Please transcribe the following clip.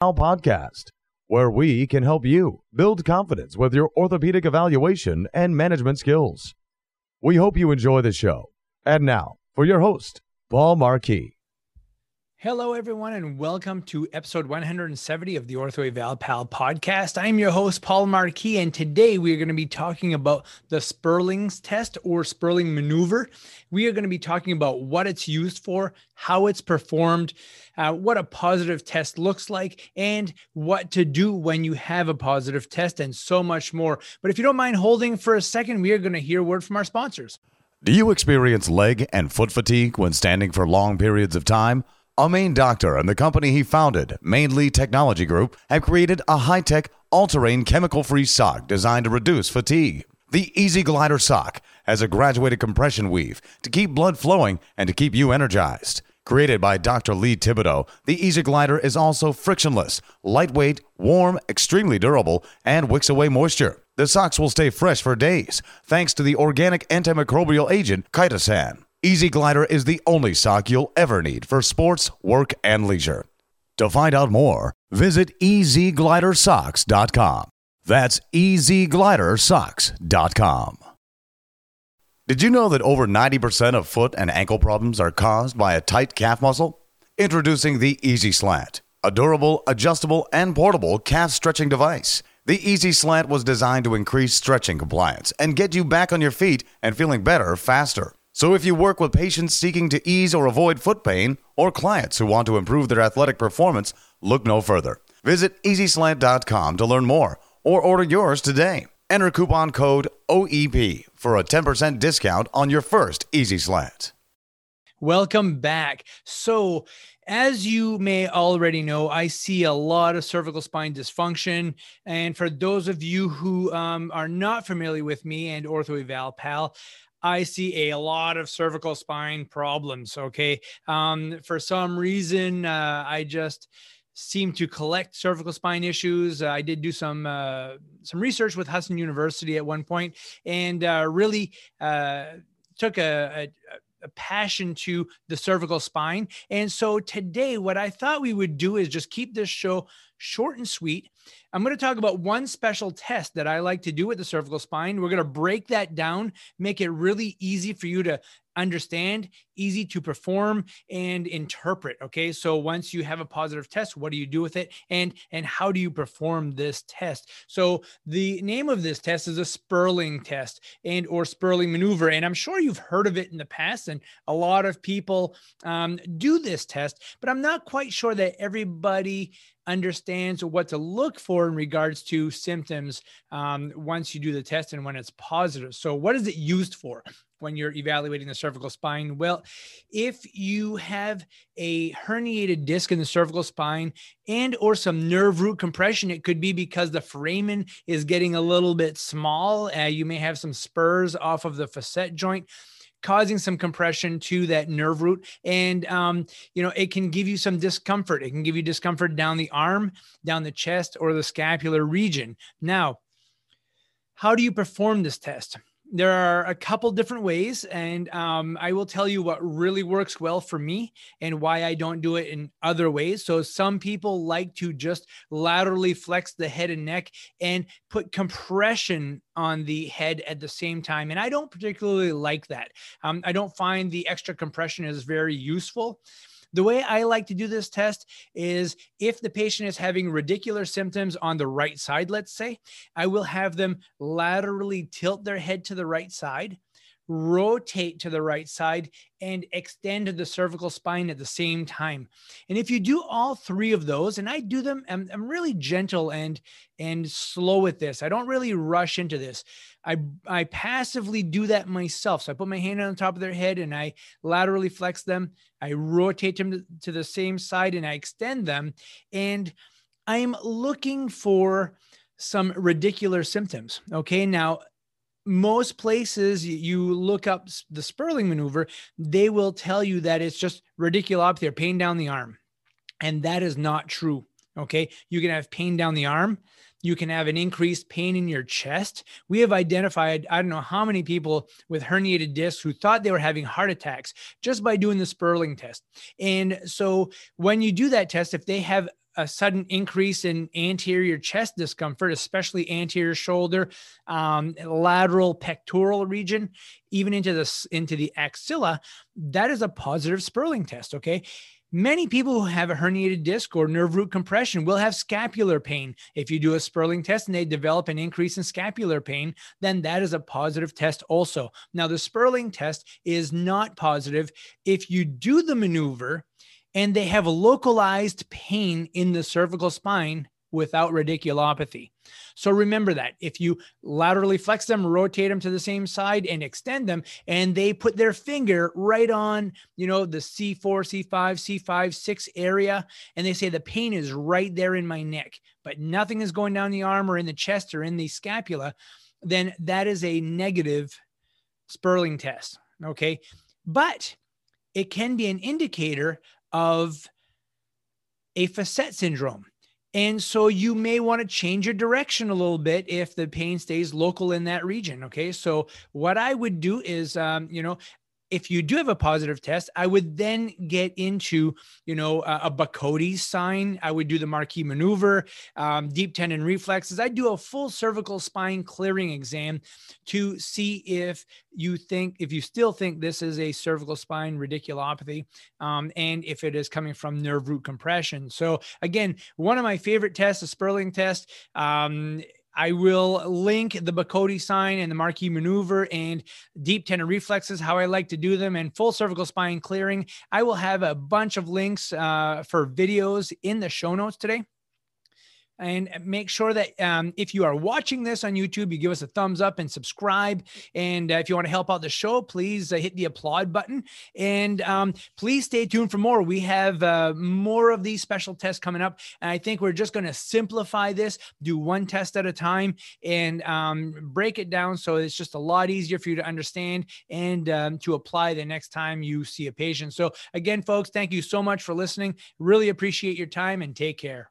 podcast, where we can help you build confidence with your orthopedic evaluation and management skills. We hope you enjoy the show. And now, for your host, Paul Marquis. Hello, everyone, and welcome to episode 170 of the Ortho Eval Pal podcast. I'm your host, Paul Marquis, and today we are going to be talking about the Spurling's test or Spurling maneuver. We are going to be talking about what it's used for, how it's performed, uh, what a positive test looks like, and what to do when you have a positive test, and so much more. But if you don't mind holding for a second, we are going to hear word from our sponsors. Do you experience leg and foot fatigue when standing for long periods of time? A Maine doctor and the company he founded, Mainly Technology Group, have created a high tech, all terrain, chemical free sock designed to reduce fatigue. The Easy Glider sock has a graduated compression weave to keep blood flowing and to keep you energized. Created by Dr. Lee Thibodeau, the Easy Glider is also frictionless, lightweight, warm, extremely durable, and wicks away moisture. The socks will stay fresh for days thanks to the organic antimicrobial agent chitosan. Easy Glider is the only sock you'll ever need for sports, work, and leisure. To find out more, visit easyglidersocks.com. That's easyglidersocks.com. Did you know that over 90% of foot and ankle problems are caused by a tight calf muscle? Introducing the Easy Slant, a durable, adjustable, and portable calf stretching device. The Easy Slant was designed to increase stretching compliance and get you back on your feet and feeling better faster. So if you work with patients seeking to ease or avoid foot pain or clients who want to improve their athletic performance, look no further. Visit easyslant.com to learn more or order yours today. Enter coupon code OEP for a 10% discount on your first Easy Slant. Welcome back. So, as you may already know, I see a lot of cervical spine dysfunction. And for those of you who um, are not familiar with me and Ortho Eval Pal, I see a lot of cervical spine problems. Okay. Um, for some reason, uh, I just seem to collect cervical spine issues. Uh, I did do some uh, some research with Husson University at one point, and uh, really uh, took a, a a passion to the cervical spine. And so today, what I thought we would do is just keep this show short and sweet. I'm going to talk about one special test that I like to do with the cervical spine. We're going to break that down, make it really easy for you to understand, easy to perform and interpret. Okay. So once you have a positive test, what do you do with it? And and how do you perform this test? So the name of this test is a Spurling test and or Spurling maneuver. And I'm sure you've heard of it in the past. And a lot of people um, do this test, but I'm not quite sure that everybody understands what to look for in regards to symptoms um, once you do the test and when it's positive. So, what is it used for? when you're evaluating the cervical spine? Well, if you have a herniated disc in the cervical spine and or some nerve root compression, it could be because the foramen is getting a little bit small. Uh, you may have some spurs off of the facet joint causing some compression to that nerve root. And um, you know it can give you some discomfort. It can give you discomfort down the arm down the chest or the scapular region. Now how do you perform this test there are a couple different ways and um, i will tell you what really works well for me and why i don't do it in other ways. So some people like to just laterally flex the head and neck and put compression on the head at the same time and i don't particularly like that. Um, i don't find the extra compression is very useful the way I like to do this test is if the patient is having radicular symptoms on the right side, let's say, I will have them laterally tilt their head to the right side rotate to the right side, and extend the cervical spine at the same time. And if you do all three of those, and I do them, I'm, I'm really gentle and and slow with this. I don't really rush into this. I I passively do that myself. So I put my hand on the top of their head and I laterally flex them. I rotate them to, to the same side and I extend them. And I'm looking for some radicular symptoms. Okay. Now, most places you look up the Spurling maneuver, they will tell you that it's just radiculopathy or pain down the arm. And that is not true. Okay. You can have pain down the arm. You can have an increased pain in your chest. We have identified, I don't know how many people with herniated discs who thought they were having heart attacks just by doing the Spurling test. And so when you do that test, if they have a sudden increase in anterior chest discomfort, especially anterior shoulder, um, lateral pectoral region, even into the into the axilla, that is a positive Spurling test. Okay. Many people who have a herniated disc or nerve root compression will have scapular pain. If you do a Spurling test and they develop an increase in scapular pain, then that is a positive test also. Now, the Spurling test is not positive if you do the maneuver and they have localized pain in the cervical spine without radiculopathy. So remember that if you laterally flex them, rotate them to the same side and extend them, and they put their finger right on, you know, the C4, C5, C5, 6 area, and they say the pain is right there in my neck, but nothing is going down the arm or in the chest or in the scapula, then that is a negative Spurling test. Okay. But it can be an indicator of a facet syndrome. And so you may want to change your direction a little bit if the pain stays local in that region. Okay. So what I would do is, um, you know, if you do have a positive test, I would then get into, you know, a, a Bakody's sign. I would do the Marquis maneuver, um, deep tendon reflexes. I do a full cervical spine clearing exam to see if you think, if you still think this is a cervical spine radiculopathy, um, and if it is coming from nerve root compression. So again, one of my favorite tests, a Spurling test. Um, I will link the Bakody sign and the Marquis maneuver and deep tendon reflexes, how I like to do them, and full cervical spine clearing. I will have a bunch of links uh, for videos in the show notes today and make sure that um, if you are watching this on YouTube, you give us a thumbs up and subscribe. And uh, if you want to help out the show, please uh, hit the applaud button. And um, please stay tuned for more. We have uh, more of these special tests coming up. And I think we're just going to simplify this, do one test at a time, and um, break it down so it's just a lot easier for you to understand and um, to apply the next time you see a patient. So, again, folks, thank you so much for listening. Really appreciate your time and take care.